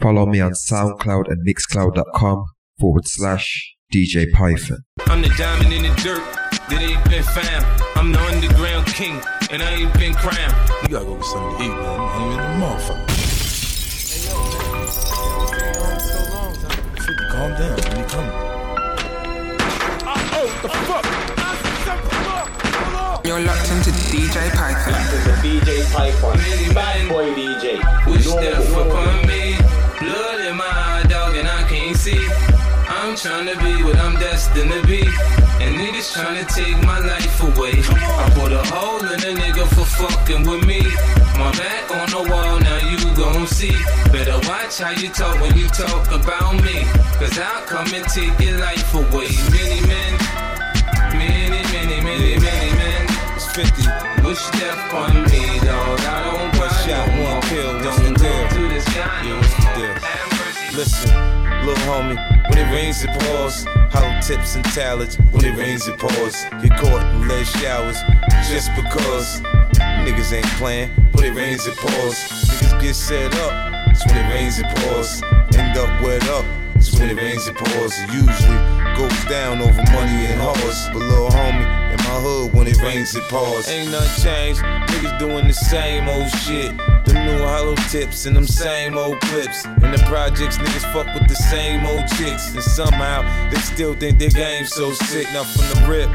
Follow me on SoundCloud and Mixcloud.com forward slash DJ Python. I'm the diamond in the dirt that ain't been found. I'm the underground king and I ain't been crowned. You gotta go get something to eat, man. I'm in the motherfucker. Freaking calm down. When you coming? oh, the fuck? You're locked into DJ Python. This is DJ Python. Bad boy DJ. Wish No death more. me. Trying to be what I'm destined to be. And niggas trying to take my life away. I put a hole in a nigga for fucking with me. My back on the wall, now you gon' see. Better watch how you talk when you talk about me. Cause I'll come and take your life away. Many men, many, many, many, many men. It's 50. Wish death on me, dog. I don't One cry shot, one kill, Don't the go deal? to this guy Yeah, no what's the deal? Listen, little homie, when it rains, it pours. Hollow tips and talents, when it rains, it pours. Get caught in lead showers, just because. Niggas ain't playing, when it rains, it pours. Niggas get set up, it's when it rains, it pours. End up wet up, it's when it rains, it pours. It usually goes down over money and horse. But little homie, in my hood, when it rains, it pours. Ain't nothing changed, niggas doing the same old shit. New hollow tips and them same old clips. In the projects, niggas fuck with the same old chicks. And somehow they still think their game so sick. Now from the rip,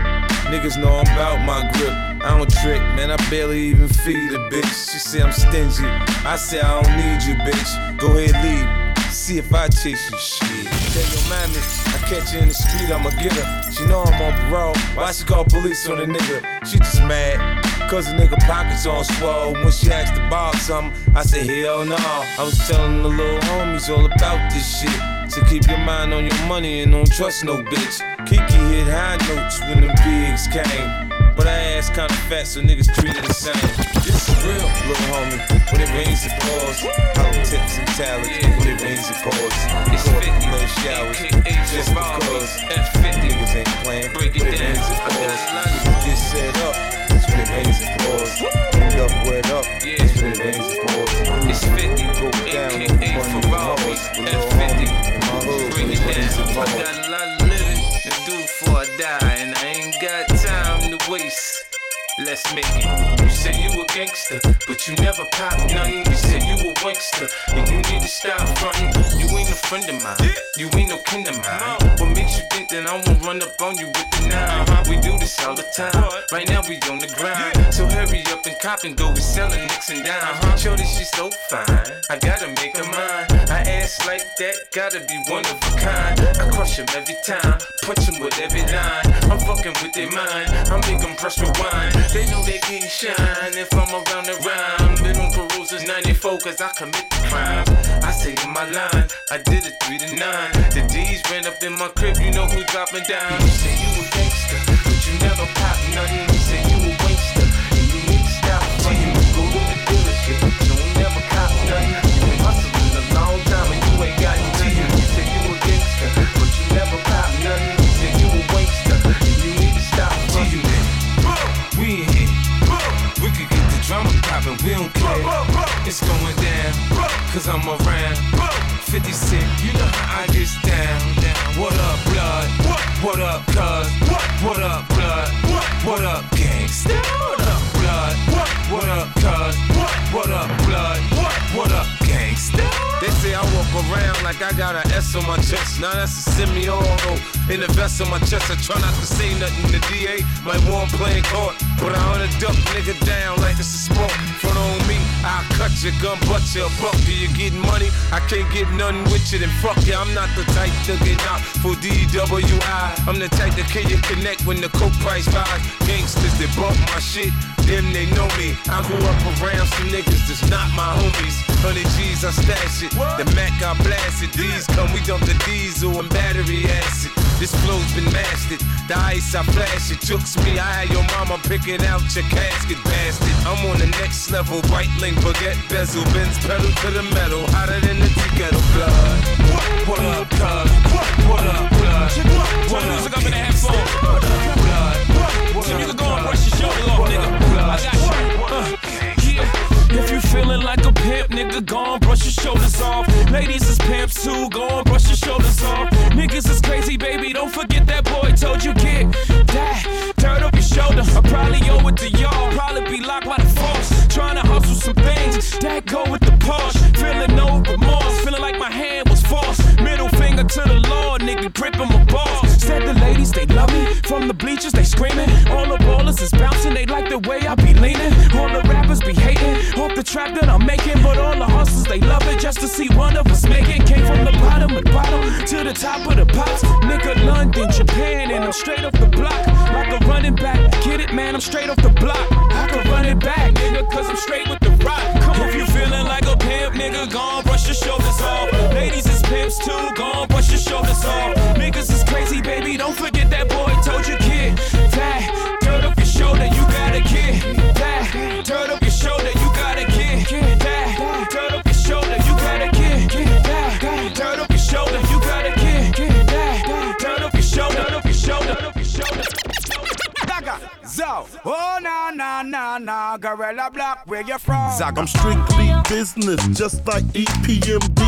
niggas know I'm about my grip. I don't trick, man, I barely even feed a bitch. She say I'm stingy. I say I don't need you, bitch. Go ahead, leave. See if I chase you, shit. Tell your mammy, I catch her in the street, I'ma get her. She know I'm on parole. Why she call police on a nigga? She just mad. Cause the nigga pockets on swole. When she asked to borrow something, I said, hell no. I was telling the little homies all about this shit. So keep your mind on your money and don't trust no bitch. Kiki hit high notes when them bigs came. But I ass kinda fat, so niggas treat her the same. This is real, little homie. When it rains, it pours. Hollow tips and talents. When it rains, it pours. It's Caught 50, in little showers. Just because. F50. Niggas ain't playing. Break it when it down. rains, it pours. a get set up. It's when it rains. End up wet up. Yeah. It's when it rains, it pours. It's 50, Go down aka and Ferrari, horse. But little F50. homie, in my hood, Bring it down. I got a lot of living to do before I die, and I ain't got time to waste. Let's make it. Say you a gangster, but you never pop nothing. You say you a wankster, and you need to stop frontin'. You ain't a friend of mine, you ain't no kin of mine. What makes you think that I won't run up on you with the nine? We do this all the time. Right now we on the grind, so hurry up and cop and go. We selling nicks and dimes. Shorty, she's so fine. I gotta make her mine. I ass like that, gotta be one of a kind. I crush him every time, punch him with every line. I'm fucking with their mind, I make them press rewind. They know they can't shine if I'm around the rhyme. On parole since 94 cause I commit the crime. I say in my line, I did it 3 to 9. The D's ran up in my crib, you know who dropping down. You say you a gangster, but you never pop nothing. You say you a wankster, and you need to stop fighting. Go to the dealership, we don't care. It's going down, cause I'm around. 50 Cent, you know how I get down. down. What up, blood? What up, cuz? What up, blood? What up, gangsta? What up, blood? What up, cuz? What up, blood? What up? They say I walk around like I got an S on my chest. Now that's a semi-auto. In the vest on my chest, I try not to say nothing. The DA might want playing court, but I wanna duck nigga down like it's a sport. Front on me, I'll cut your gun, butt your buck. Do you get money? I can't get nothing with you, then fuck you. I'm not the type to get knocked for DWI. I'm the type to kill you connect when the coke price rise. Gangsters that bump my shit, them they know me. I grew up around some niggas that's not my homies. 100 G's, I stash it. The Mac, I blast it. These come, we dump the diesel and battery acid. This flow's been mastered. The ice, I flash it. Jokes me, I had your mama picking out your casket, bastard. I'm on the next level. Right link, baguette, bezel, bends, pedal to the metal. Hotter than the tea kettle blood. What up, cuz? What up, blood? What up, music up in the headphones. What up, blood? So you can go and brush your shoulders off, nigga. I got you. Uh, yeah. If you feeling like a pimp, nigga, go and brush your shoulders off. Ladies is pimps too. Go on, brush your shoulders off. Niggas is crazy, baby. Don't forget that boy told you get that. Turn your shoulder. I probably owe it to y'all. Probably be locked by the force. Trying to hustle some things that go with the Porsche. Feeling no remorse. Feeling like my hand was forced. Middle to the Lord, nigga. Gripping my balls. Said the ladies, they love me. From the bleachers, they screaming. All the ballers is bouncing. They like the way I be leaning. All the rappers be hating. Off the trap that I'm making. But all the hustlers, they love it just to see one of us make it. Came from the bottom of the bottom to the top of the pops. Nigga, London, Japan, and I'm straight off the block. Like a running back. Get it, man, I'm straight off the block. I can run it back, nigga, cause I'm straight with the rock. Come if you feeling like a pimp, nigga, gon' brush your shoulders off. Pimps too, gon' brush your shoulders off. Niggas is crazy, baby, don't forget oh na na na na, Gorilla Block, where you from? Zach, I'm strictly business, just like EPMD.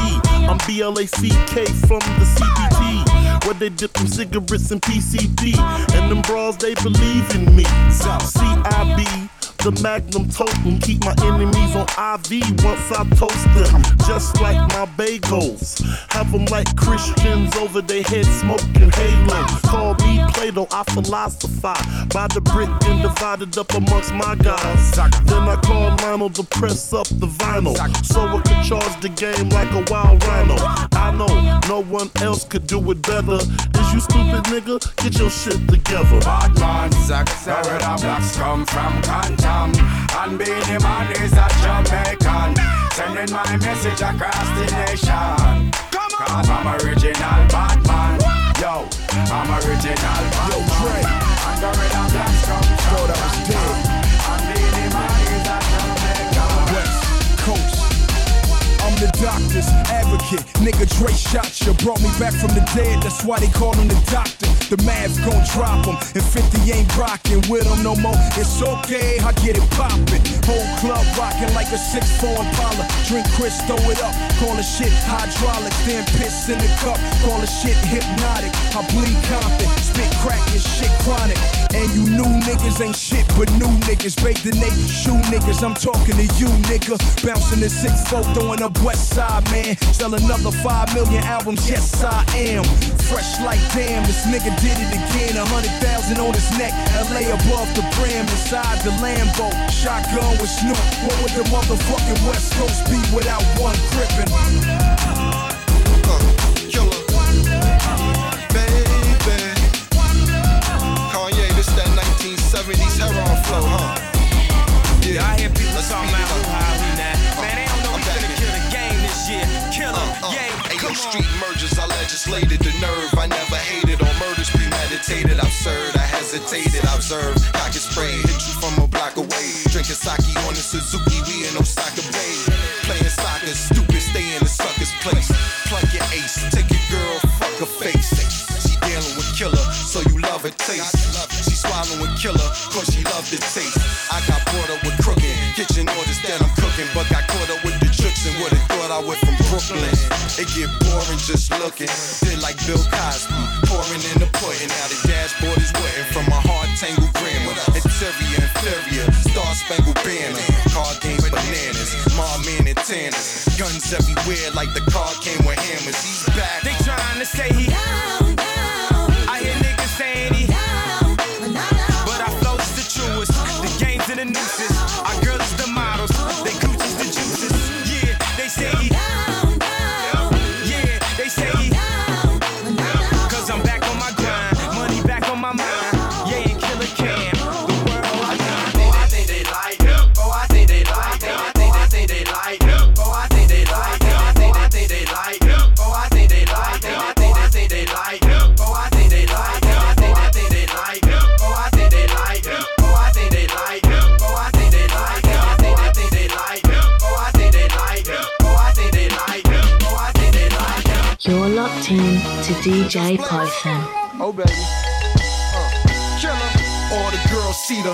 I'm BLACK from the CBT, where they dip them cigarettes in PCD, and them bras they believe in me. CIB. The magnum totem keep my enemies on IV once I toast them. Just like my bagels, have them like Christians over their head smoking halo. Call me Plato, I philosophize by the brick and divided up amongst my guys. Then I call Lionel to press up the vinyl, so I can charge the game like a wild rhino. I know no one else could do it better. Is you stupid nigga? Get your shit together. Bad man, Zack, Gorilla Blocks come from Cantam. And Beenie Man is a Jamaican. Sending my message across the nation. Cause I'm original Batman. Yo, I'm original Batman. Yo, Dre. And Gorilla Blocks come from Cantam. And Beenie Man is a Jamaican. West Coast. I'm the doctor's Nigga Dre shot you, brought me back from the dead. That's why they call him the doctor. The math gon' drop him, and 50 ain't rockin' with him no more. It's okay, I get it poppin'. Whole club rockin' like a 6-4 Impala. Drink Chris, throw it up. Call the shit hydraulic, then piss in the cup. Call the shit hypnotic. I bleed Compton, spit crack and shit chronic. And you new niggas ain't shit, but new niggas. Baked the Nate shoe niggas. I'm talking to you, nigga. Bouncing the 6-4, throwing up West Side, man. Sell another 5 million albums, yes I am. Fresh like damn, this nigga did it again. A hundred thousand on his neck, LA above the brim, inside the Lambo. Shotgun with Snoop. What would the motherfucking West Coast be without one crippin'? Kanye, this that 1970s heroin flow, huh? Yeah, I hear people talking about street mergers, I legislated the nerve. I never hated on murders premeditated. Absurd, I hesitated, observed. And spray, hit you from a block away. Drinking sake on the Suzuki, we in Osaka Bay. Playing soccer, stupid, stay in the sucker's place. Plug your ace, take your girl, fuck her face. She dealing with killer, so you love her taste. She swallowing killer, cause she love the taste. I got brought up with crooked kitchen orders that I'm Brooklyn. It get boring just looking. Did like Bill Cosby, pouring in the pudding. Now the dashboard is wetting from my hard tangled grammar. Interior inferior, star spangled banner. Card game bananas, mom man and tanners. Guns everywhere like the car came with hammers. He's back. They trying to say he. DJ Python. Oh baby. Uh. All the girls see the.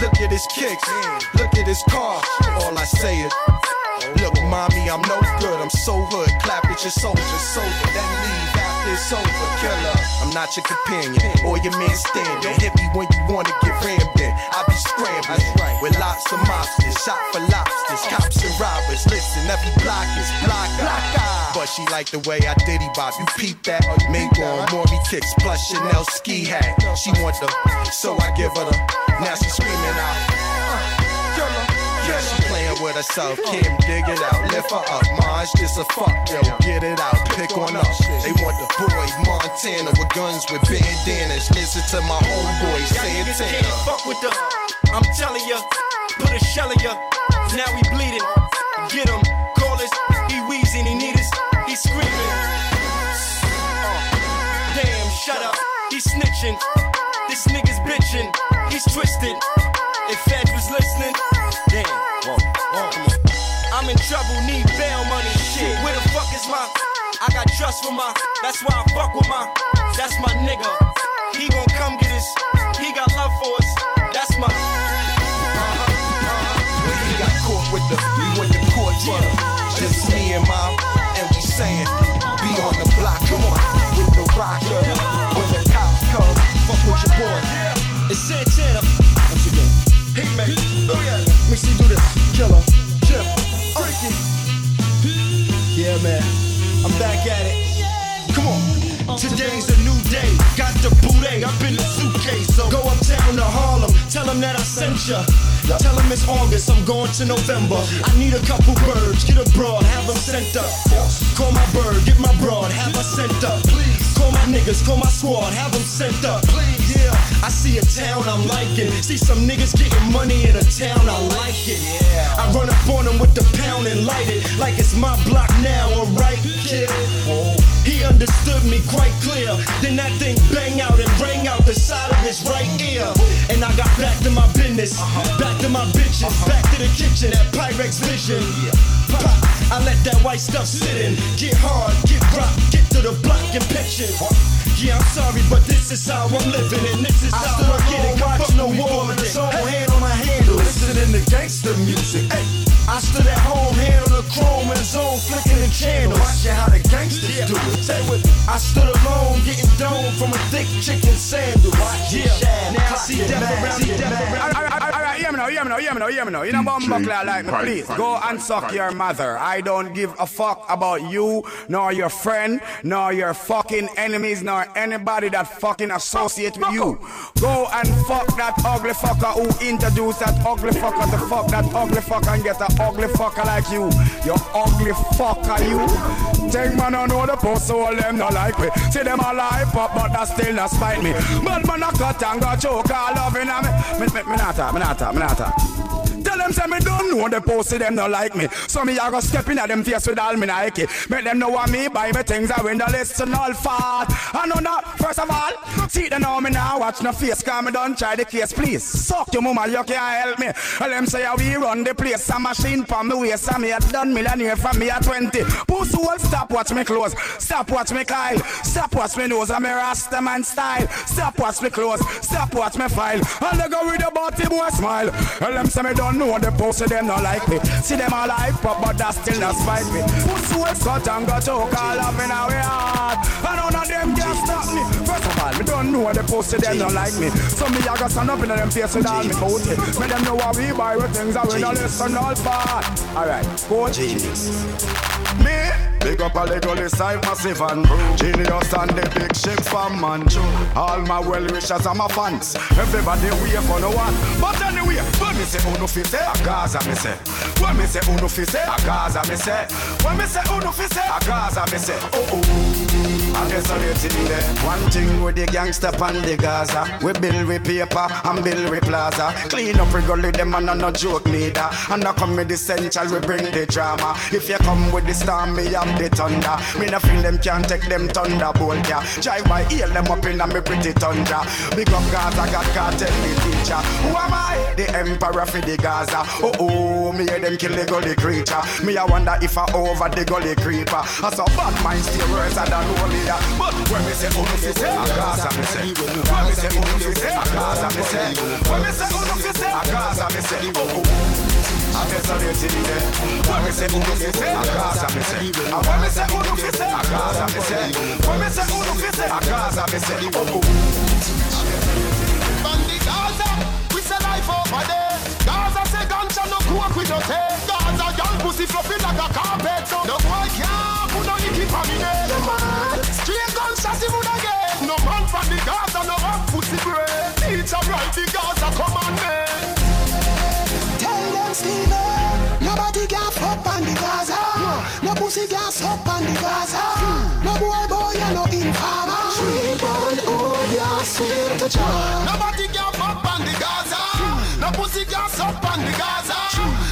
Look at his kicks. Look at his car. All I say is. Look. Mommy, I'm no good. I'm so hood. At your soldiers, sober, then leave after it's over. Killer, I'm not your companion or your man standing. Hit me when you wanna get rammed in. I be scrambling with lots of mobsters, shot for lobsters, oh. cops and robbers. Listen, every block is block block. But she like the way I diddy bop. You peep that? Mingo on Maury kicks plus Chanel ski hat. She want the, so I give her the. Now she screaming out. Yeah, she playing with herself. Kim, dig it out. Lift her up. Maj, just a fuck, yo. Get it out. Pick on up. They want the boy Montana with guns with bandanas. Listen to my homeboy Santana. can't fuck with the. I'm telling ya, put a shell in ya. Now we bleeding. Get him, call us. He wheezing, he need us. He screaming. Uh, damn, shut up. He snitching. This nigga's bitching. He's twisted. I got my. That's why I fuck with my. That's my nigga. He gon' come get us. He got love for us. That's my. He got caught with the, we went to court for the, just me and mom, and we saying, be on the block, come on, with the rocker. Uh, when the cops come, fuck with your boy. It's Santana. Once again, hey man, oh yeah, let me see do this, killer, chip, Ricky. Yeah, man. I'm back at it. Today's a new day. Got the booty up in the suitcase. So go uptown to Harlem. Tell them that I sent ya. Tell them it's August. I'm going to November. I need a couple birds. Get a broad. Have them sent up. Call my bird. Get my broad. Have her sent up. Please. Call my niggas. Call my squad. Have them sent up. Please. Yeah. I see a town I'm liking. See some niggas getting money in a town. I like it. Yeah. I run up on them with the pound and light it. Like it's my block now. Alright, kid. He understood me quite clear. Then that thing bang out and rang out the side of his right ear. And I got back to my business, back to my bitches, back to the kitchen at Pyrex Vision. Pop, I let that white stuff sit in. Get hard, get rock, get to the block and pitch it. Yeah, I'm sorry, but this is how I'm living, and this is I how I get it. watching the war with the song hand on my handle, listening to gangster music. Hey, I stood at home, do it. Say with me. I stood alone, getting dome from a thick chicken sandwich. Yeah, now I see death around, see death around. Alright, alright, hear me now, hear me now, hear me now, hear me now. You know, bumbuckler like me, please. Go and suck your mother. I don't give a fuck about you, nor your friend, nor your fucking enemies, nor anybody that fucking associate with you. Go and fuck that ugly fucker who introduced that ugly fucker to fuck that ugly fucker and get a ugly fucker like you. You ugly fucker, you. Take man, I know the post, so all them not like me. See them all hype up, but that still not spite me. But man, I cut and go choke all loving at me. Me, me, me not talk, me not talk, me not talk. Tell them say me don't know the pussy them not like me. So me I go step in at them face with all me Nike. Make them know what me buy me things I win the list and all fat. I know that first of all. See them know me now watch no face cause me don't try the case please. Suck your mama you can't help me. Tell them say we run the place. A machine for me waist and me a done millionaire from me at 20. Pussy will stop watch me clothes. Stop watch me Kyle. Stop watch me nose and me rasta man style. Stop watch me clothes. Stop watch me file. And they go with the body boy smile. Tell them say me don't know the pussy them not like me. See them all hype up but that still not spite me. Pussy will cut and go choke all up in our heart. And none of them can stop me. First of all, me don't know what the pussy them not like me. So me I go stand up in them face with all me booty. Make them know what we buy with things I win a listen all part. Alright, go genius. Me, big up a little side massive and genius and the big ship from man. All my well wishers and my fans. Everybody wait for no one. But anyway, when me say uno fi a Gaza me say. When me say uno fi say a Gaza me say. When me say uno fi say a Gaza me say. Oh oh. I guess I'm in there. One thing with the gangster pan the Gaza. We build with paper and build with plaza. Clean up regularly them and no joke neither. And I come with the central we bring the drama. If you come with the storm, me have the thunder. Me no feel them can't take them thunderbolt yeah. Drive by heal them up in a me pretty tundra. Big up Gaza, got Kartel the teacher. Who am I? The emperor for the Gaza. Oh oh, me hear them kill the gully creature. Me I wonder if I over the gully creeper. I saw bad mind still worse than holy. But when me say, oh, me say, a Gaza, me say. When me say, oh, me say, a Gaza, me say. When me say, oh, me say, a Gaza, me say. Oh, oh. Guess I did it. When me say uno fi say, I cause I me say. And when me say oh, uno fi say, I cause I me say. When me say oh, uno fi say, I cause I me say. Oh, oh. From the Gaza, we say life over there. Gaza say ganja no coke we don't take. Gaza girl pussy fluffy like a carpet. So no boy can't put no icky for me there. Gunshot him would again. No man from the Gaza no have pussy bread. Teacher write the Gaza commandment. Tell them Steven, nobody can fuck on the Gaza. No pussy can suck on the Gaza. No boy boy you no informer. Sweet born oh yeah sweet to John. Nobody can fuck on the Gaza. No pussy can suck on the Gaza.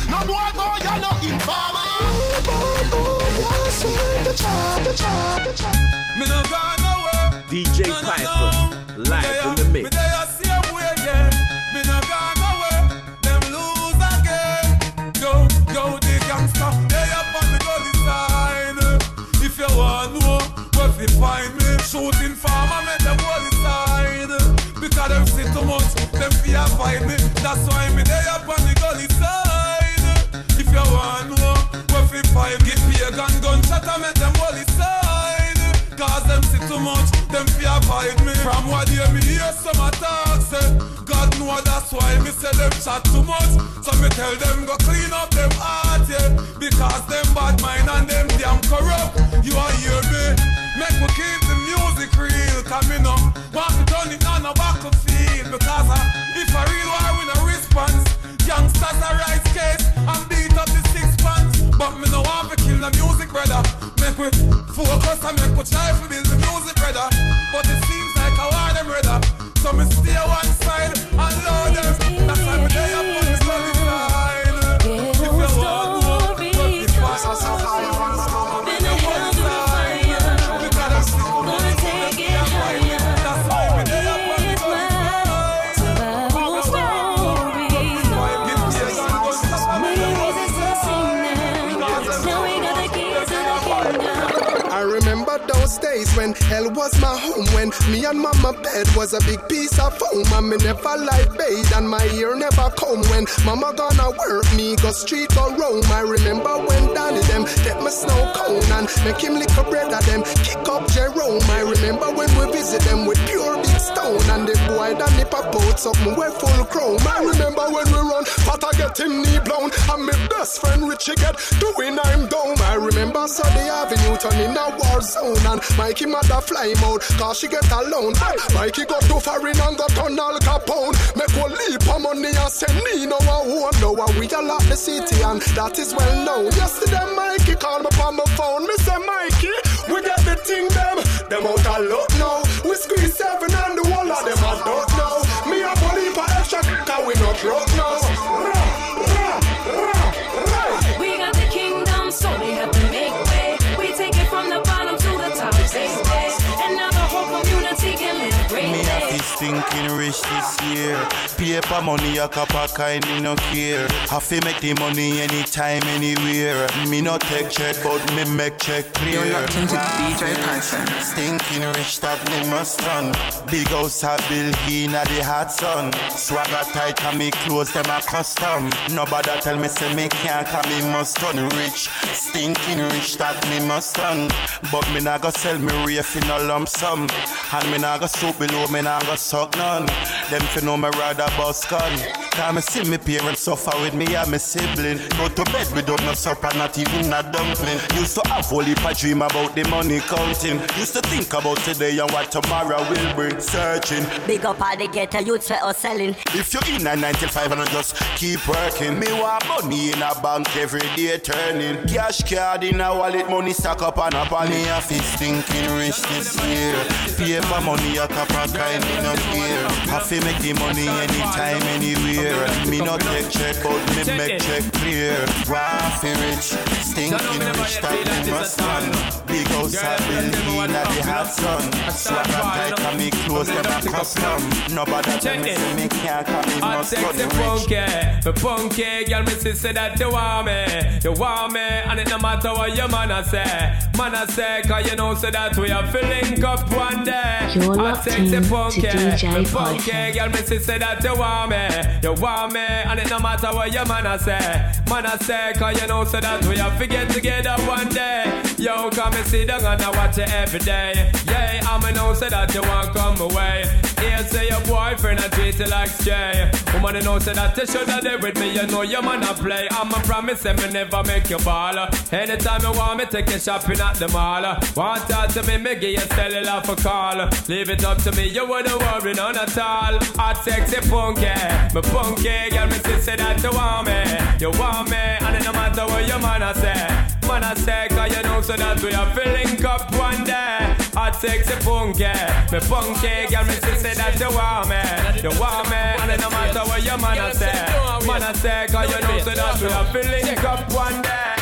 No boy boy you no informer. Sweet oh yeah sweet to to John. Much, them fear fight me. From what you me hear some attack say, God know that's why me say them chat too much. So me tell them go clean up them heart, yeah. Because them bad mind and them damn corrupt. You are hear me? Make me keep the music real. Cause me no want to turn it on a battlefield. Because uh, if I real war with a response, youngsters are right case and beat up the six pants. But me no want to kill the music, brother. Make we focus and make we try to build the music, brother. But it hell was my home When me and mama bed was a big piece of foam. And me never like bathe and my ear never come When mama gonna work me go street or roam. I remember when Danny them get my snow cone And make him lick a bread of them. Kick up Jerome. I remember when we visit them with pure And the boy that nip a boat something we full chrome I remember when we run Pata get him knee blown. And my best friend Richie get doing I'm down. I remember Sunday Avenue turn in a war zone And Mikey mother fly mode Cause she get alone. Hey, Mikey got too foreign and got on Al Capone. Make one leap of money and send me no one. Who know we a lot the city And that is well known. Yesterday Mikey called me on my phone. Me say Mikey, we get the thing them. Them out of luck Cause we not broke now this rich this year. Paper money a cup of kind me no care. Have to make the money anytime, anywhere. Me no take check, but me make check clear. You're locked into DJ Python. Stinking rich that me must run. Big house a bill in a the hot sun. Swagger tight and me clothes them a custom. Nobody tell me say me can't cause me must run rich. Stinking rich that me must run. But me nah go sell me rafe in a lump sum. And me nah go soup below me nah go suck none. Them fi know me rather bust gun. Cause me see me parents suffer with me and me sibling. Go to bed without no supper, not even a dumpling. Used to have only a dream about the money counting. Used to think about today and what tomorrow will bring. Searching. Big up all the ghetto youths for us selling. If you're in a 95 and just keep working. Me want money in a bank every day turning. Cash card in a wallet, money stack up and up on me. I feel stinking rich this year. Paper money a cup of kind here. I feel make the money anytime, anywhere. Me not take check, but me make check clear. Raw fi rich, stinking rich that me must run. Big house a build in the hot sun. Swagger tight and me clothes them a custom. Nobody tell me say me can't come in Hot must sexy rich. funky, me funky, girl me say say that you want me, you want me, and it no matter what your man a say, man a say, 'cause you know say that we are filling up one day. You're Hot locked sexy in to funky, DJ funky, Python. girl me say say that you want me, you want me, and it no matter what your man a say, man a say, 'cause you know say that we are to get together one day. Yo, come and sit down and I watch you every day. Yeah, I'ma know say that you want come away. Here say your boyfriend I treat you like stray. Woman, you know say that you shoulda there with me. You know your man a play. I'ma promise him me never make you ball. Anytime you want me, take you shopping at the mall. Want talk to me, me give you cellular for call. Leave it up to me, you wouldn't worry none at all. Hot sexy funky, me funky, girl me say that you want me, you want me, and no matter what your man a say. Man a say, 'cause you know so that we are filling up one day. Sexy funky, me funky, girl me say say that you want me, you want me, and it no matter what your man a say. Man a say, 'cause you know so that we are filling up one day.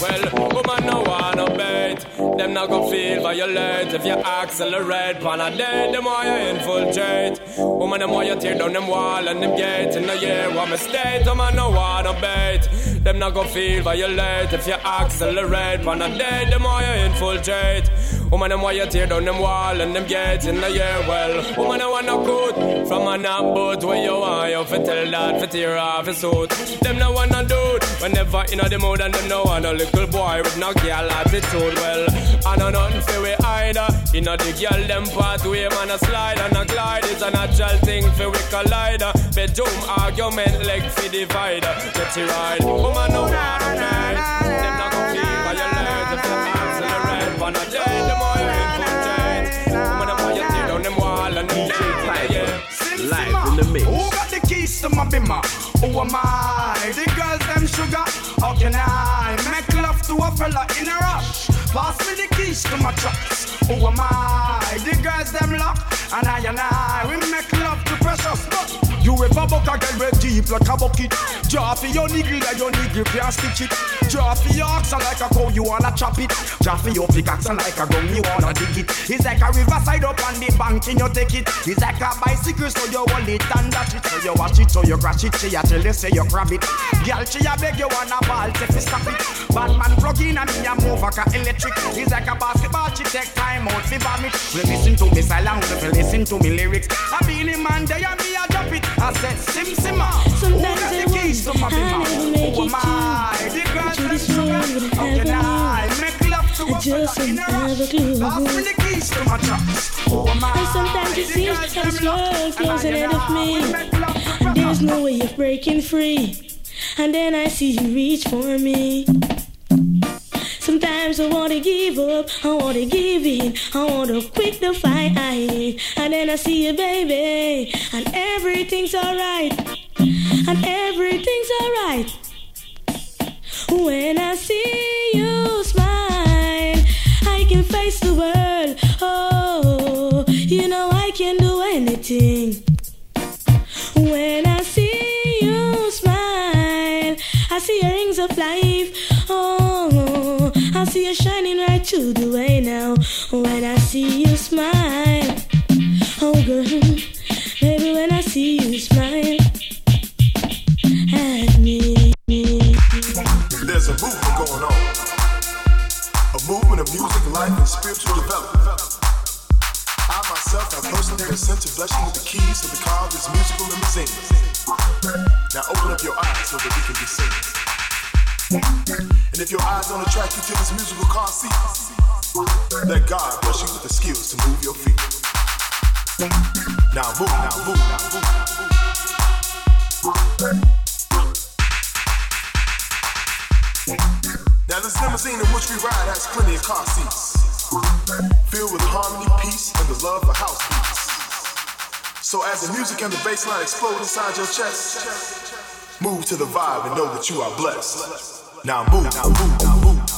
Well, woman no wanna bait. Them not gon' feel violate If you accelerate. Pan a day, the more you infiltrate. Woman, the more you tear down them wall and them gates In the year, what mistake Woman no wanna bait. Them not gon' feel violate If you accelerate. Pan a day, the more you infiltrate. Woman, the more you tear down them wall and them gates In the year, well Woman, I wanna good From a boat Where you want you fi tell that Fi tear off his suit. Them no wanna do it. Whenever in the mood and them no want a little boy with no girl attitude. Well, I know nothing for we either. You know the girl them pathway man a slide and a glide. It's a natural thing for we collide. Bedroom argument like fi divide. Get you right. Woman no want to. Them not gonna feel violate if you accelerate. On a day, the more you infiltrate. Woman, the more you tear down them wall and them gates. Yeah. Live in the mix. Who got the keys to my bimmer? Who am I? The girls them sugar. How can I make love to a fella in a rush? Pass me the keys to my trucks. Who am I? The girls them lock. And I and I we make love to precious. But you ever buck a girl with deep like a bucket? Draw for your niggle like your niggle can't stitch it. Draw for your oxen like a cow you wanna chop it. Draw for your pickaxe like a gun you wanna dig it. It's like a riverside up on the bank and you take it. It's like a bicycle so you hold it and dash it. So you watch it so you crash it. She a tell you say you grab it. Girl she a beg you wanna ball take you stop it. Bad man plug in and me a move like a electric. It's like a basketball she take time out fi vomit. We listen to me silent, we listen to me lyrics. I be the man there and me a drop it. I said sim simma. Who got the keys to my bimmer? Who am I? The them sugar. How can I make love to a fella in a rush? Pass me the keys to my trucks. Who am I? And sometimes it seems this world closing ahead of me. There's no way of breaking free. And then I see you reach for me. Sometimes I wanna give up, I wanna give in, I wanna quit the fight. And then I see you, baby, and everything's alright. And everything's alright. When I see you smile, I can face the world. Oh, you know I can do anything. When I see you smile, I see your rings of life. Through the way now. When I see you smile, oh girl, baby, when I see you smile at me. There's a movement going on. A movement of music, life, and spiritual development. I myself have personally been sent to bless you with the keys to the car of this musical limousine. Now open up your eyes so that we can be seen. And if your eyes don't attract you to this musical car seat, let God bless you with the skills to move your feet. Now move, now move, now move, now this limousine in which we ride has plenty of car seats, filled with harmony, peace, and the love for house beats. So as the music and the bass line explode inside your chest, move to the vibe and know that you are blessed. Now move, now move, now move.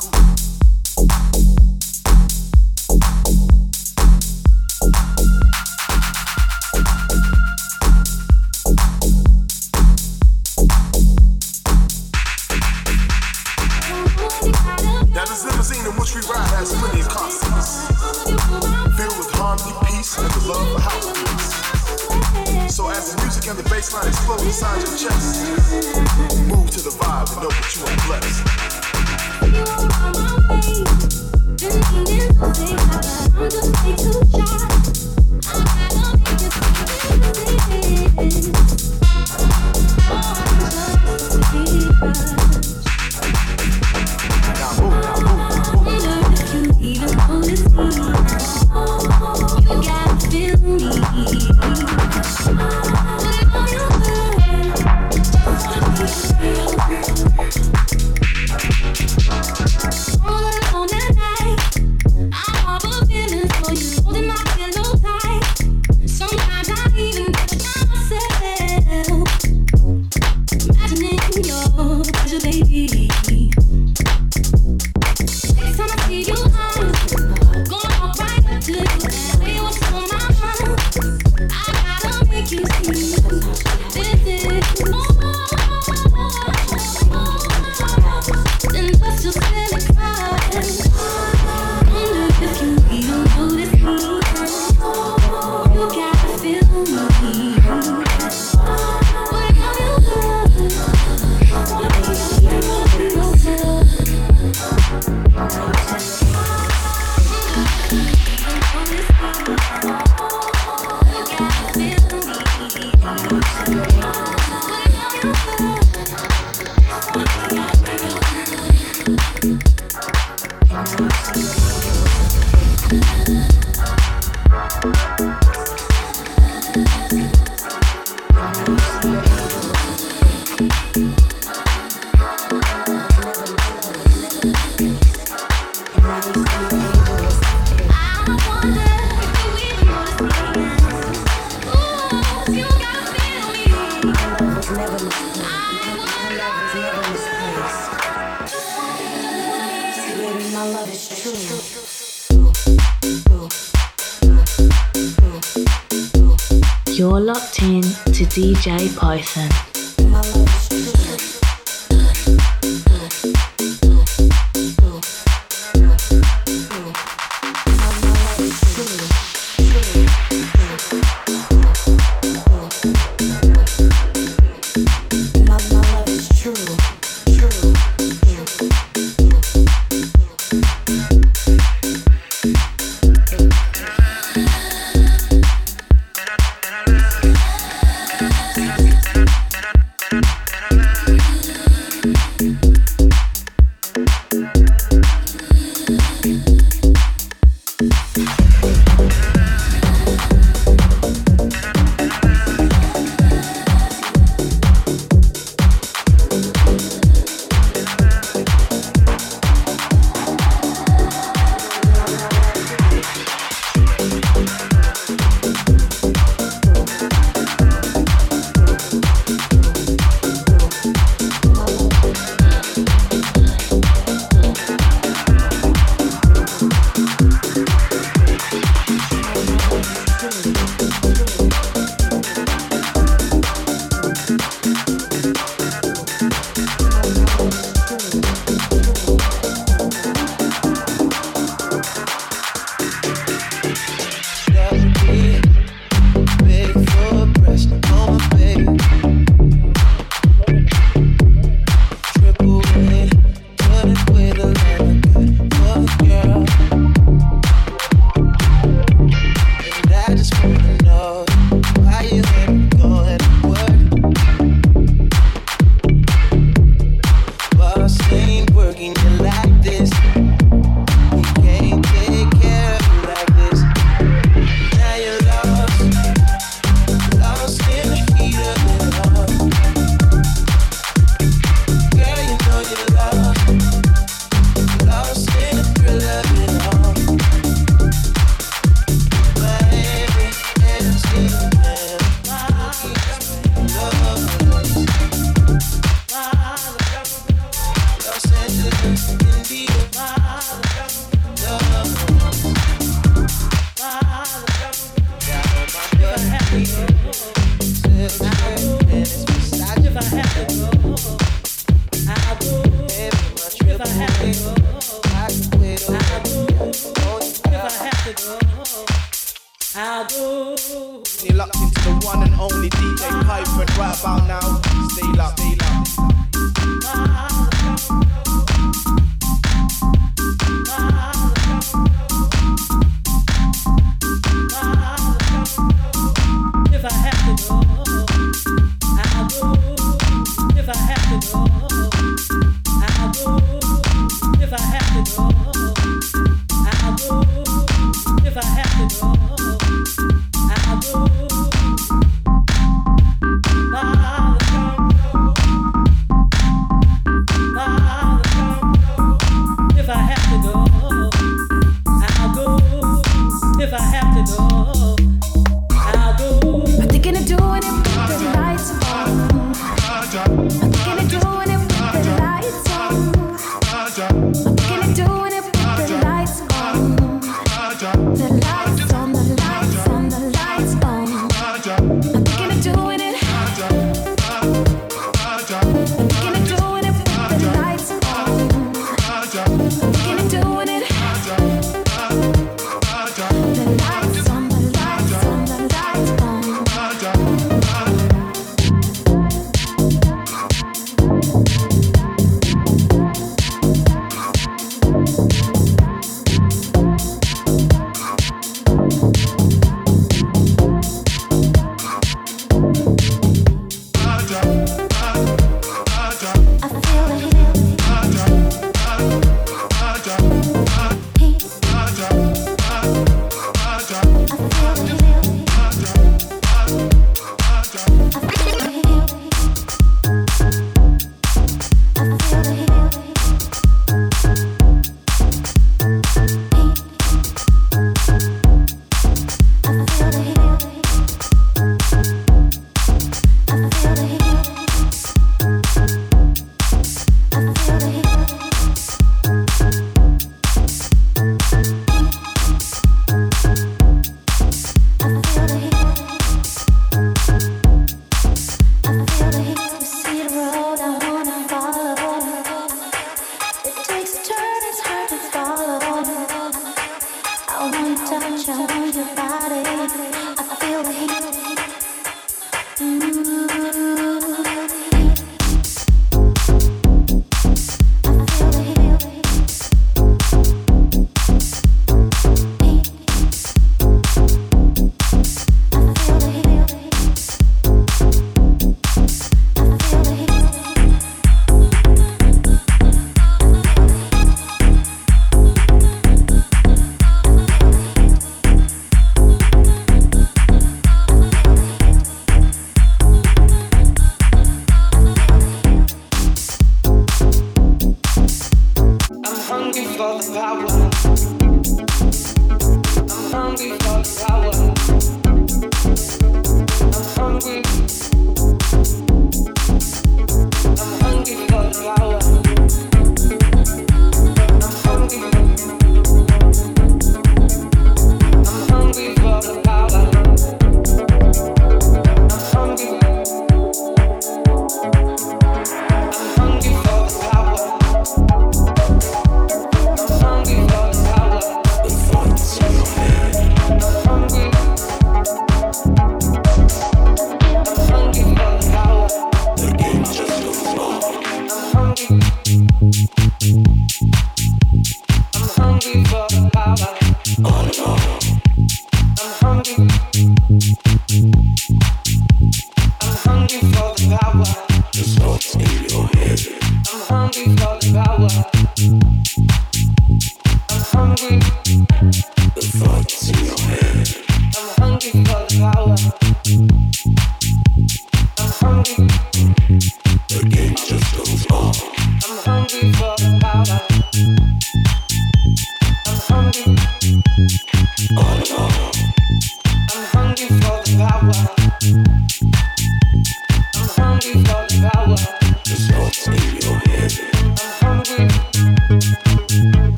And the bass line explode inside your chest. Move to the vibe and know that you are blessed. I'm just way too shy. I gotta make it You're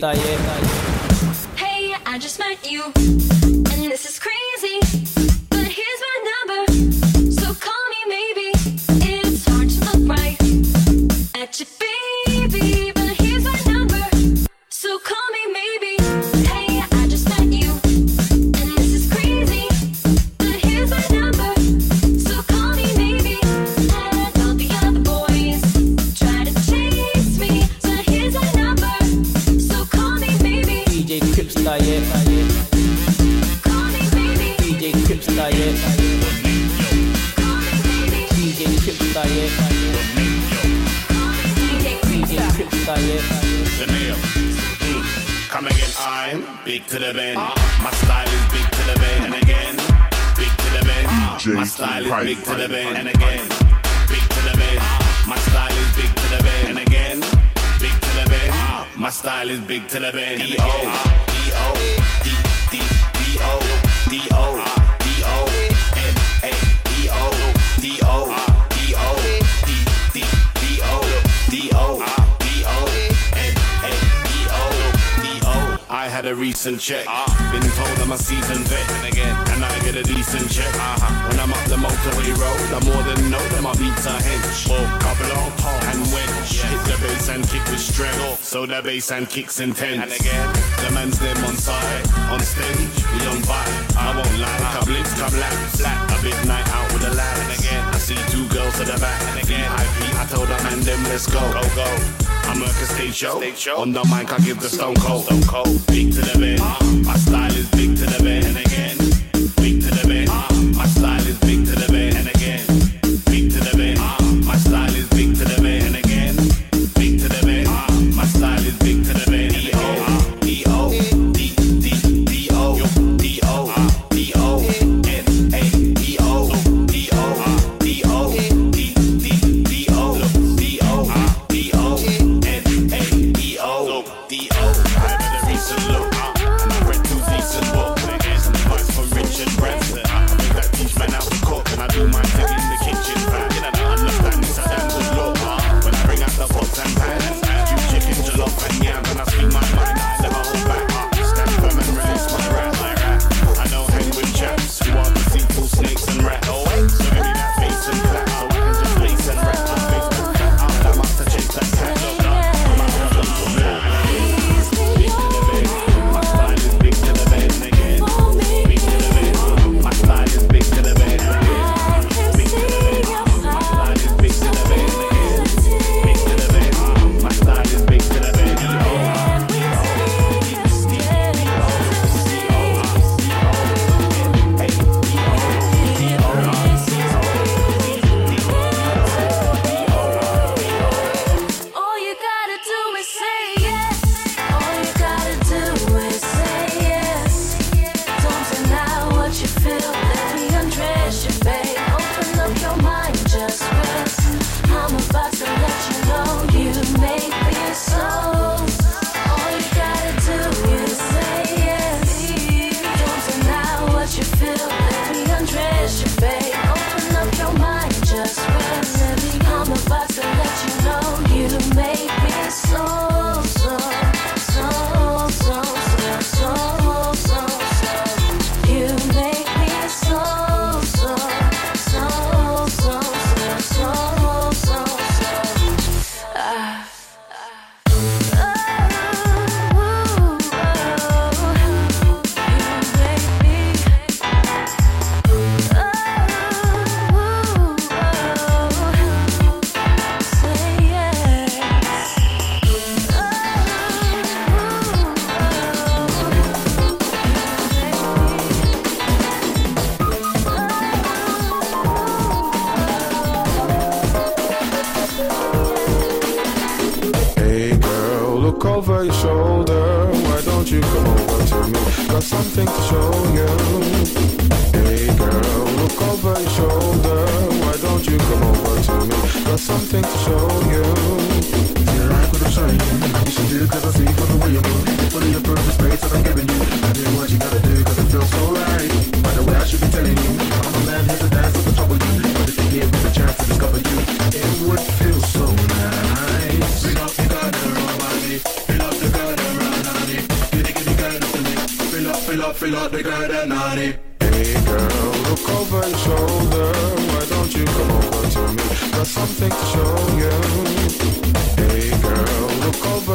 taller. to the band. D O D O D D D O D O D O M A D O D O D O D D D O D O D O M A D O D O. I had a recent check. Been told I'm a seasoned vet, and I get a decent check. Uh-huh. When I'm up the motorway road, I'm more than known that my beats are hench. Couple on and wench. hit the bass and kick with strength. So the bass and kicks intense. And again, the man's them on side. On stage, we on vibe. I won't lie, come lips, come lap, flat. A big night out with the lads. And again, I see two girls to the back. And again, I told the man them, let's go. Go, go. I'm a stage show. stage show. On the mic, I give the stone cold. Stone cold. Big to the bed. Uh, my style is big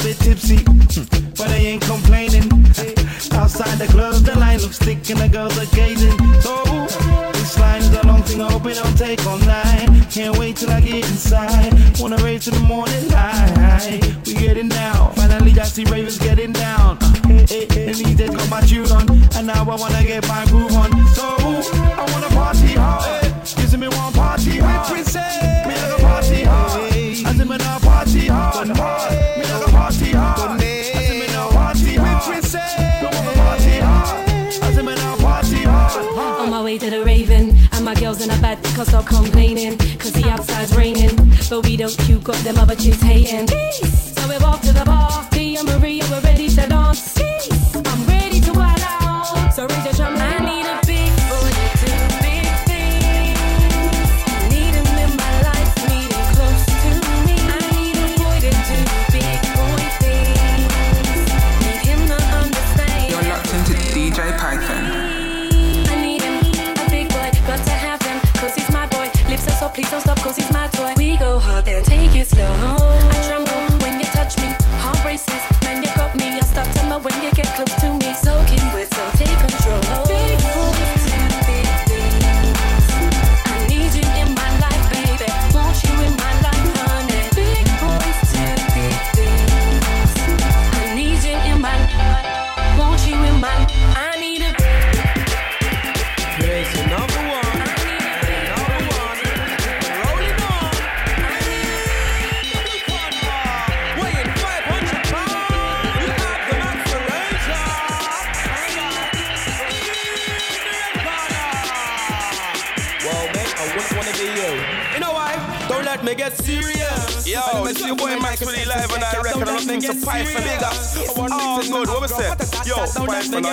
a bit tipsy.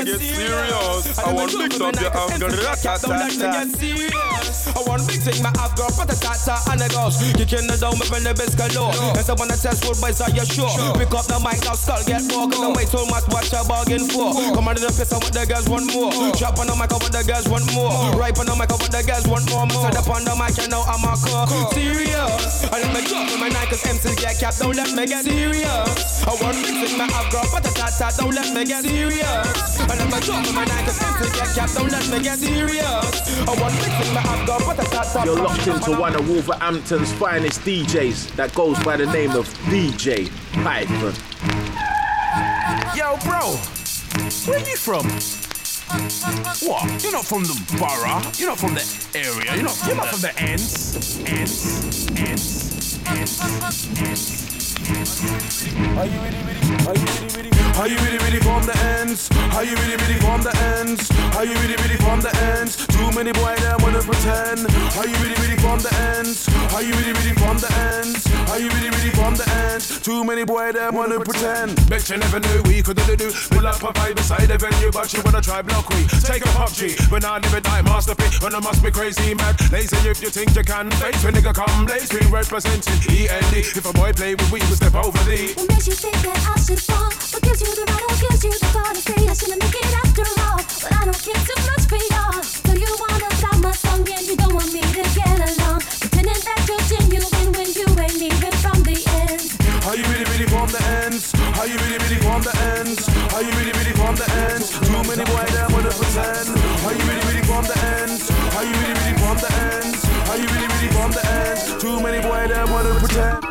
get serious. I want mix up your arm, girl. Don't like to get serious. I want big thing, my app girl, put a tata and a girls. Kicking the down, my friend, the best color. And someone that says, boys, are you sure." Pick up the mic, now skull get more. Cause the way too much, watch your bargain for. Come on in the piss, I want the girls one more. Drop on the mic, I want the girls one more. Ripe on the mic, I want the girls one more. more. Set up on the mic, and now I'm a car. Serious. I let me drop in my night, cause MCs get capped. Don't let me get serious. I want big thing, my app girl, put a tata. Don't let me get serious. And I'm I Get don't let me get serious I want to my I've got I You're locked into one of Wolverhampton's finest DJs That goes by the name of DJ Python Yo, bro, where you from? What? You're not from the borough. You're not from the area. You're not from, You're the... Not from the ends. Ends. Ends. Ends. ends. Are you ready, ready? Are you ready, ready? Are you ready, ready from the ends? Are you ready, ready from the ends? Are you ready, ready from the ends? Too many boy that wanna pretend. Are you ready, ready from the ends? Are you ready, ready from the ends? Are you ready, ready from the ends? Too many boy that wanna pretend. Bet you never knew we could do do. Pull up a vibe beside the venue, but you wanna try block we. Take a pop G, but I never die, masterpiece. When I must be crazy mad, lazy if you think you can. Face when nigga come, blaze, we representing E and If a boy play with we, we step over thee. What makes you think that I should fall? What gives you the right or gives you the fall to say I shouldn't make it after all? But I don't care too much for y'all. So you wanna stop my song and you don't want me to get along. Pretending that you're genuine when you ain't even from the ends. Are you really, really from the ends? Are you really, really from the ends? Are you really, really from the ends? Too many white that wanna pretend. Are you really, really from the ends? Are you really, really from the ends? Are you really, really from the ends? Too many white that wanna pretend.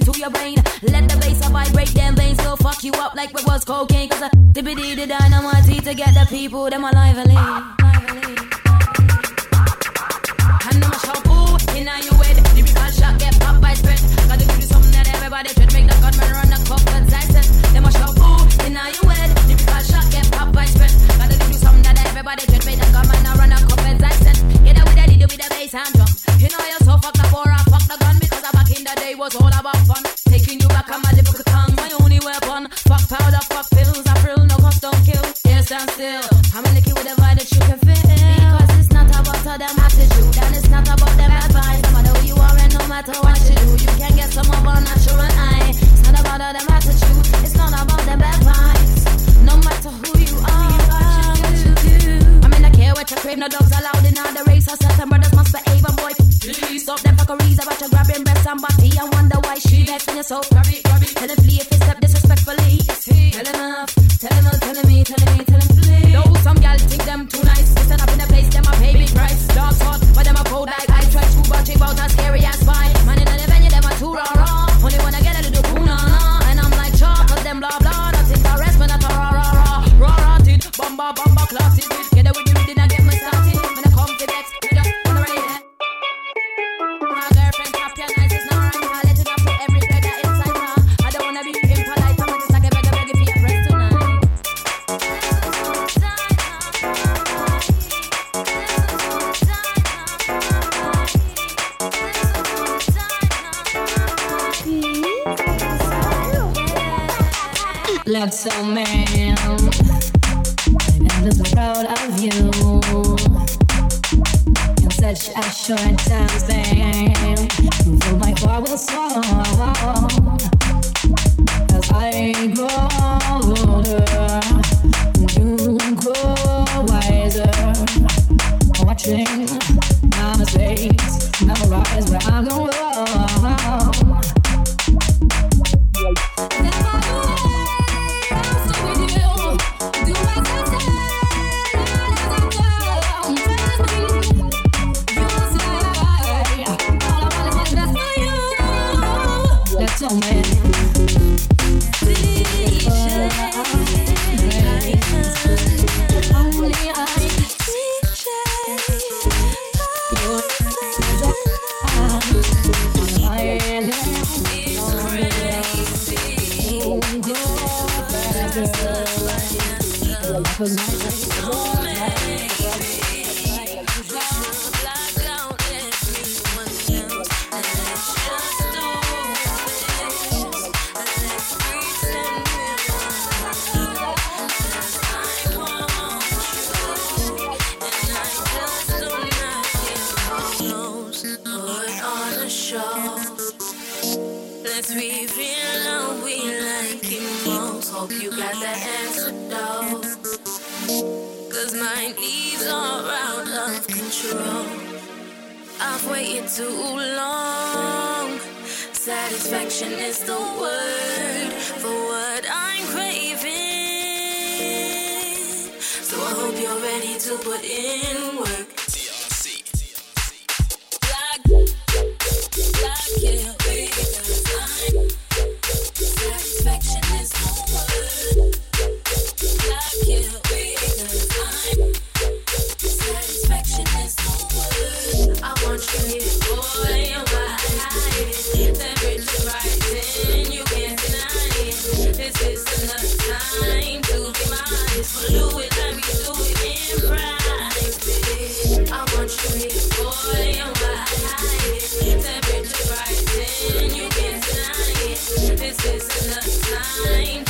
to your brain. Let the bass vibrate them veins. Go fuck you up like what was cocaine. Cause I dippity the dynamite to get the people them alive and lean. Love so man, and lose of you in such a short. Though my will as I grow older, you grow wiser. Watching my mistakes memorize where I'm going. This is another time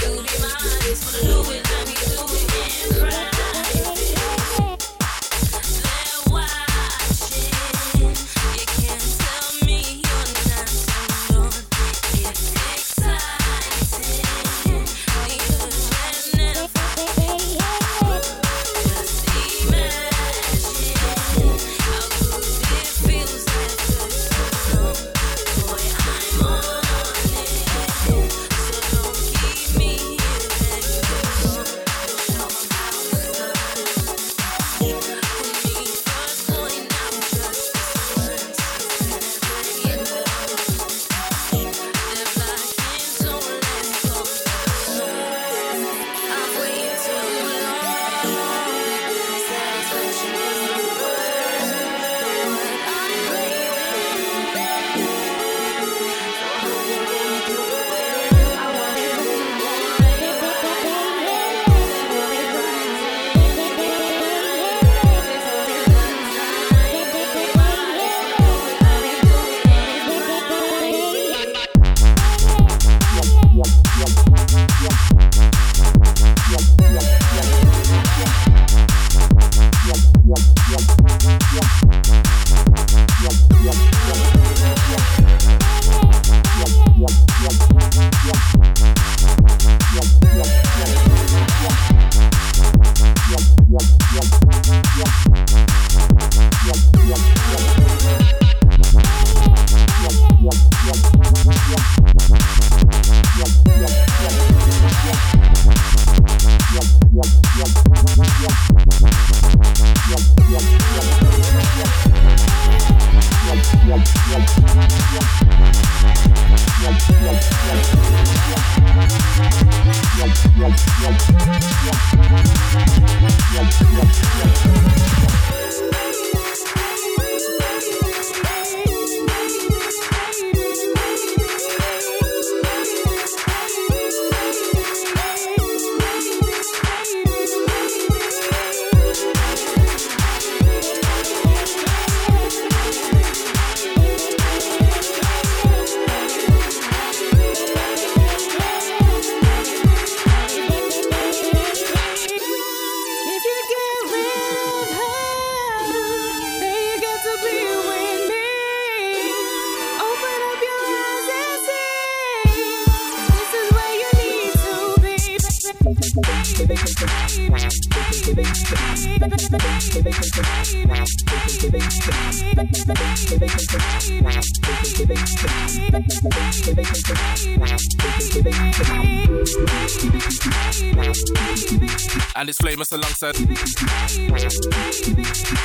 And it's famous alongside.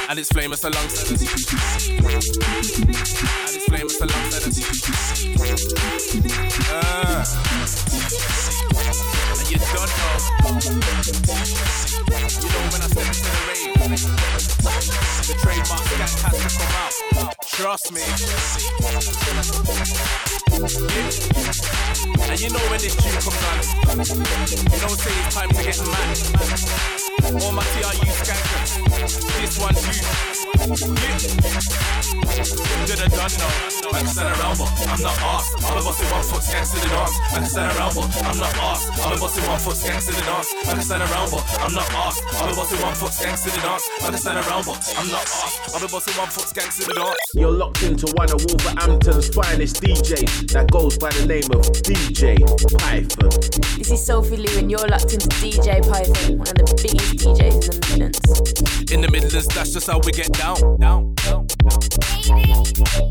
And it's famous alongside. And it's famous alongside. Ah. And you don't know. You know when I step into the rave, the trademark skank has to come out. Trust me. You know when this tune comes on, you don't say it's time to get mad. All my TRU skankers, this one's you. Yeah. Did a done now. I can stand around, but I'm not asked. I'm a bossy one foot skanks to the dance. I can stand around, but I'm not asked. I'm a bossy one foot skanks to the dance. I can stand around, but I'm not asked. I'm a bossy one foot skanks to the dance. I can stand around, but I'm not asked. I'm a bossy one foot skanks to the dance. You're locked into one of Wolverhampton's finest DJs that goes by the name of DJ Python. This is Sophie Lou, and you're locked into DJ Python, one of the biggest DJs in the Midlands. In the Midlands, that's just how we get down. Down, down, down.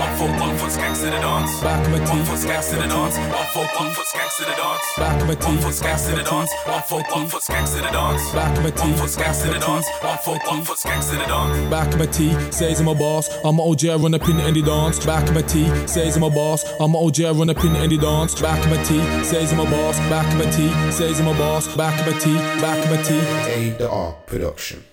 One foot skanks to the dance. One foot, one skanks to the dance. Back of my teeth. One foot skanks to the dance. One foot, one foot skanks to the dance. Back of my teeth. One foot skanks to the dance. One foot, one foot skanks to the dance. Back of my teeth. One foot skanks to the dance. One foot, one foot skanks to the dance. Back of my T says I'm a boss. I'm a OG, I run up in the dance. Back of my T says I'm a boss. I'm a OG, I run up in the dance. Back of my T says I'm a boss. Back of my T says I'm a boss. Back of my T, back of my T. A the R production.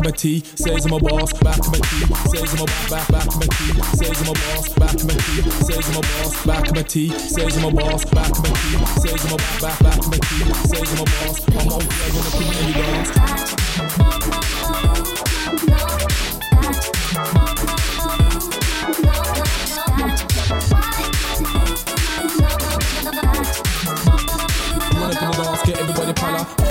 Back my T says I'm a boss. Back my T says I'm a back back my T says I'm a boss. Back my T says I'm a boss. Back my T says I'm a boss. Back my T says I'm a back back back my T says I'm a boss. I'm on the pin in the dance. Run up in the dance, get everybody pala.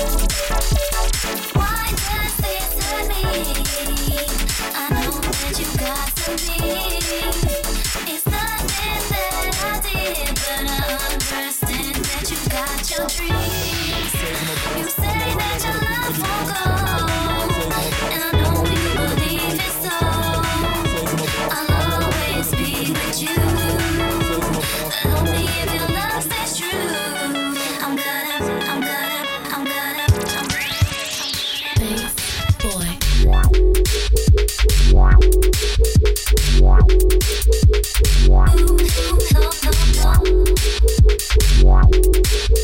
Wow.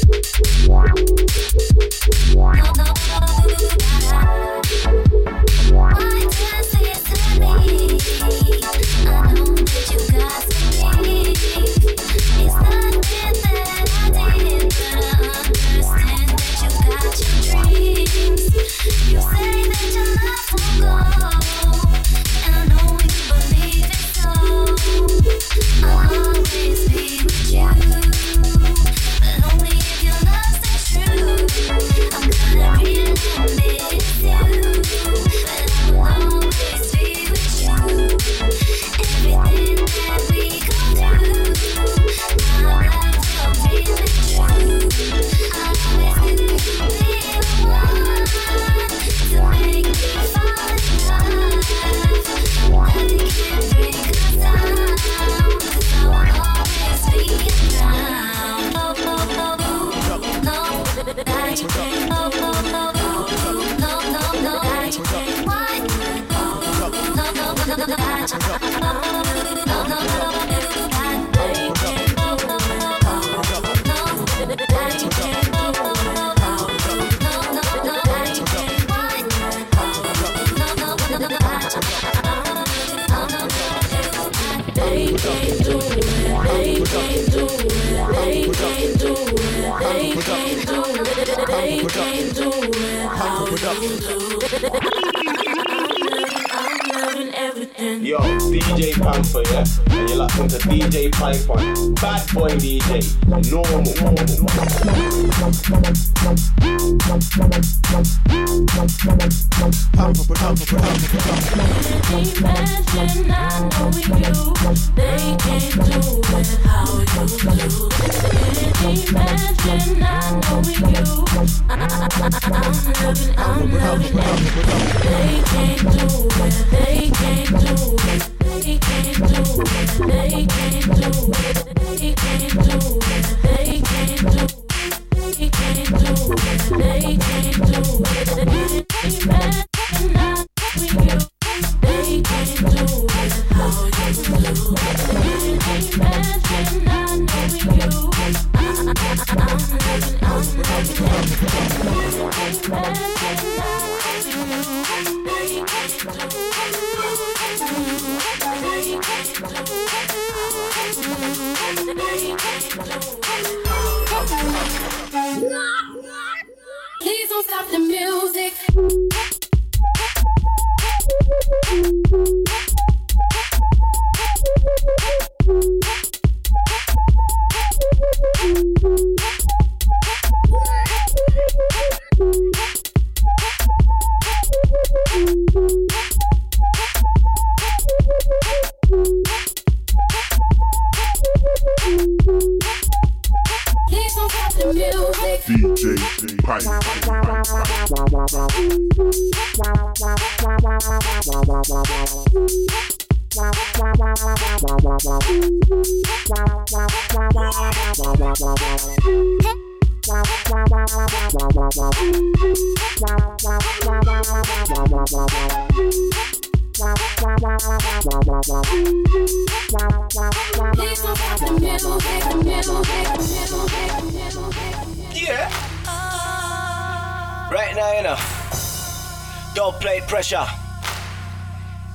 Don't play pressure.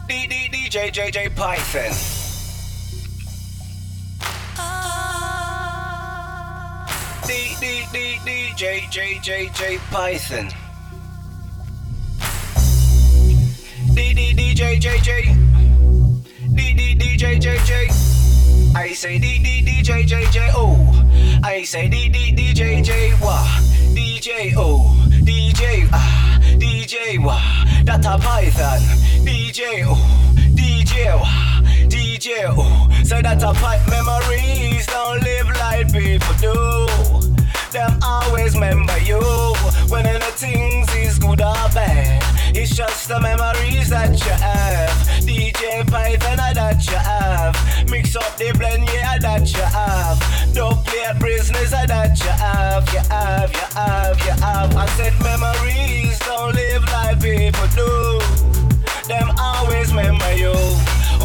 D D DJ Python. D D D D J J J J Python. D D D J J J. D D D J J J. I say D D D J J J O. I say D Python. DJ. DJ. DJ O. Oh, oh, oh. Say that a pipe memories don't live like people do. Them always remember you when anything is good or bad. It's just the memories that you have. DJ Python that you have. Mix up the blend, yeah, that you have. Don't play business that you have. You have, you have, you have. I said memories don't live like people do. You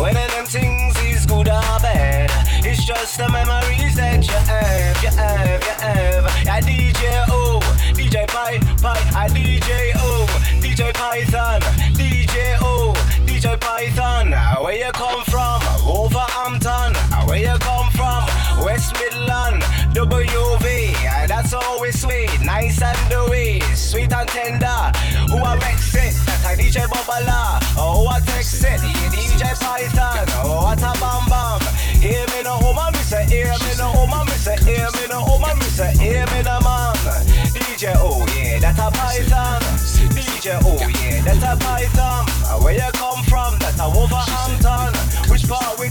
when them things is good or bad. It's just the memories that you have, you have, you have. Yeah, DJ O, oh, DJ Pi, Pi, I DJ O, oh, DJ Python, DJ O, oh, DJ Python. Where you come from? Wolverhampton. Where you come from? West Midland, WV. That's always sweet, nice and dewy, sweet and tender. Who I mix it? That's a DJ Bubala. Oh, I text it. DJ Python. Oh, what a bam bam. Hear me no woman, oh, me say, hear me no woman, oh, me say, hear me no woman, oh, me say, hear me no man. DJ, oh yeah, that's a Python. DJ, oh yeah, that's a Python. Where you come from? That's a Wolverhampton. Which part we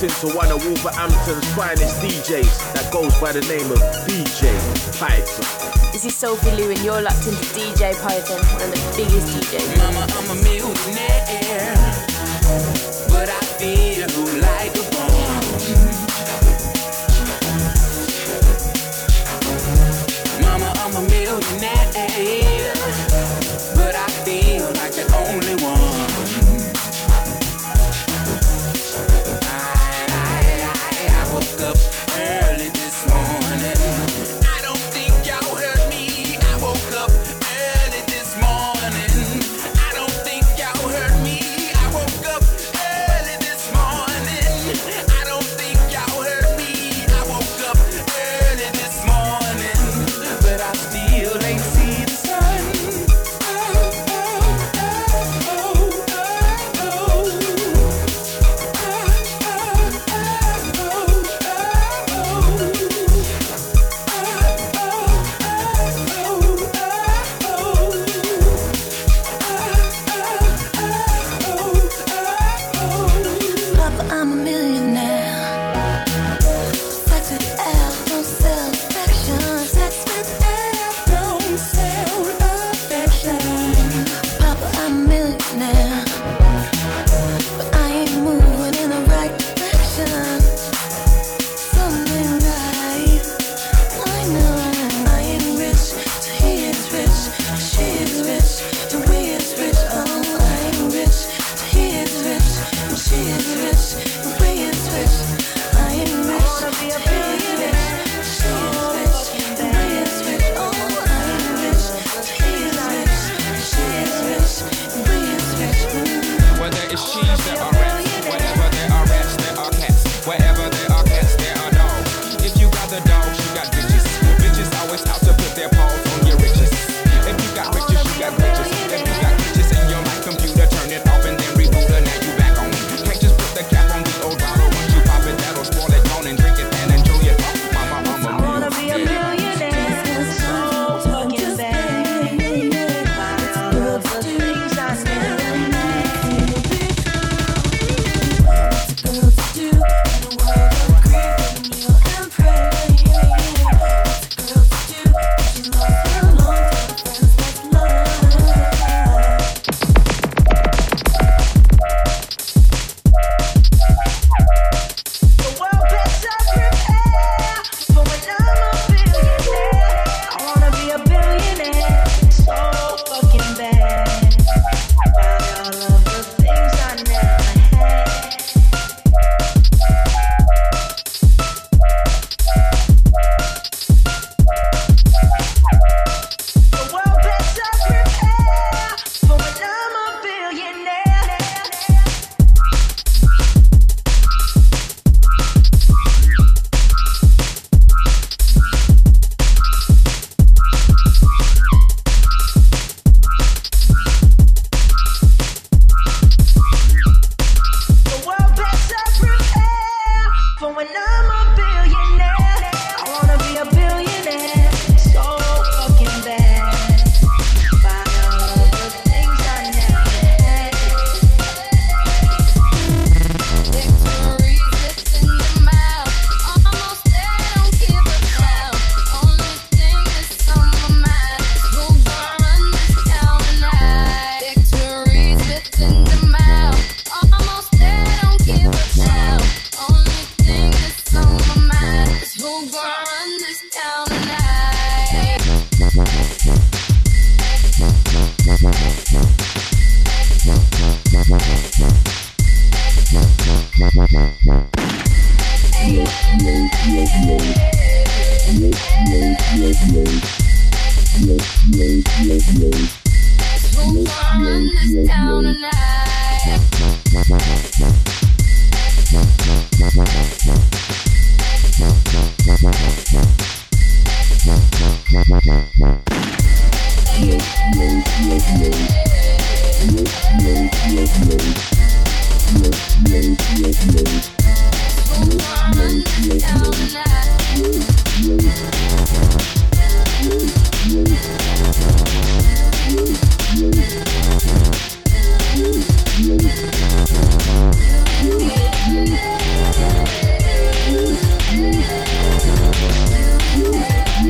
You're locked into one of Wolverhampton's finest DJs that goes by the name of DJ Python. This is Sophie Lou, and you're locked into DJ Python, one of the biggest DJs. Mama, I'm a millionaire, Yeah. I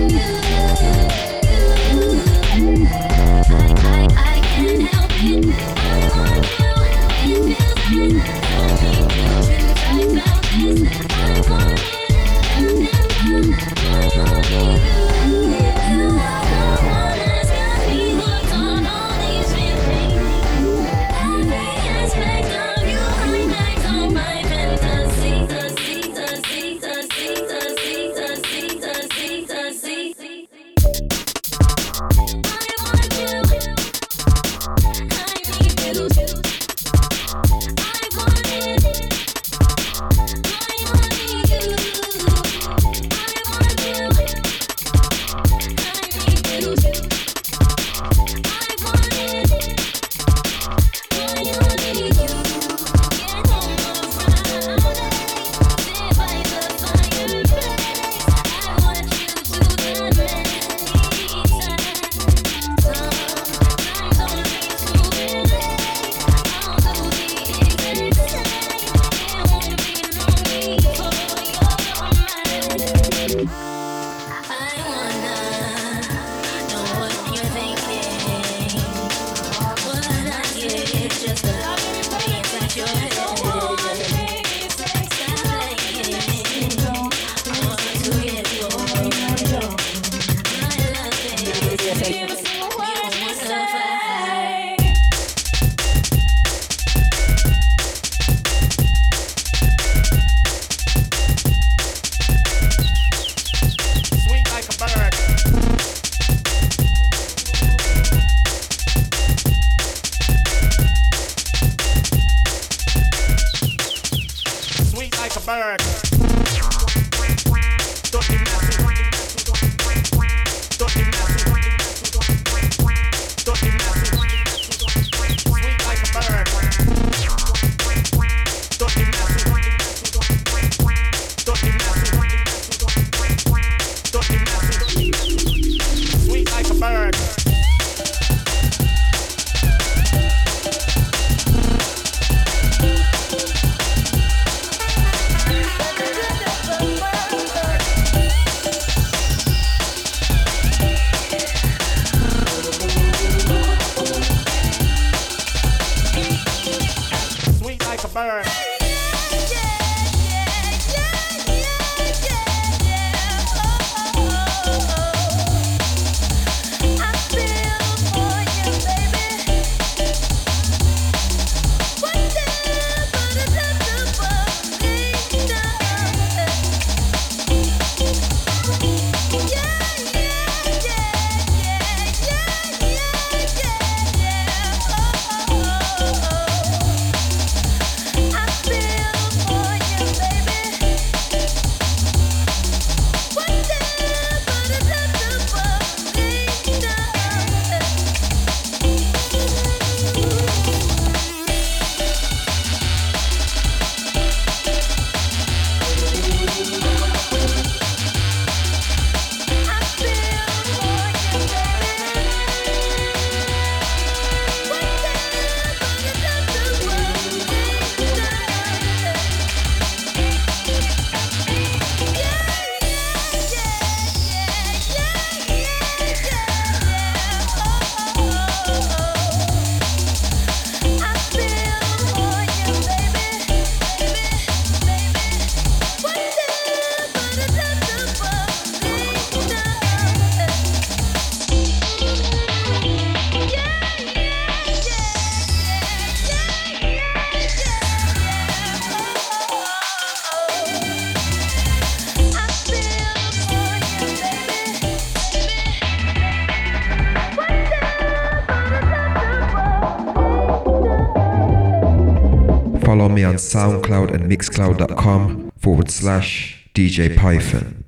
SoundCloud and Mixcloud.com forward slash DJ Python.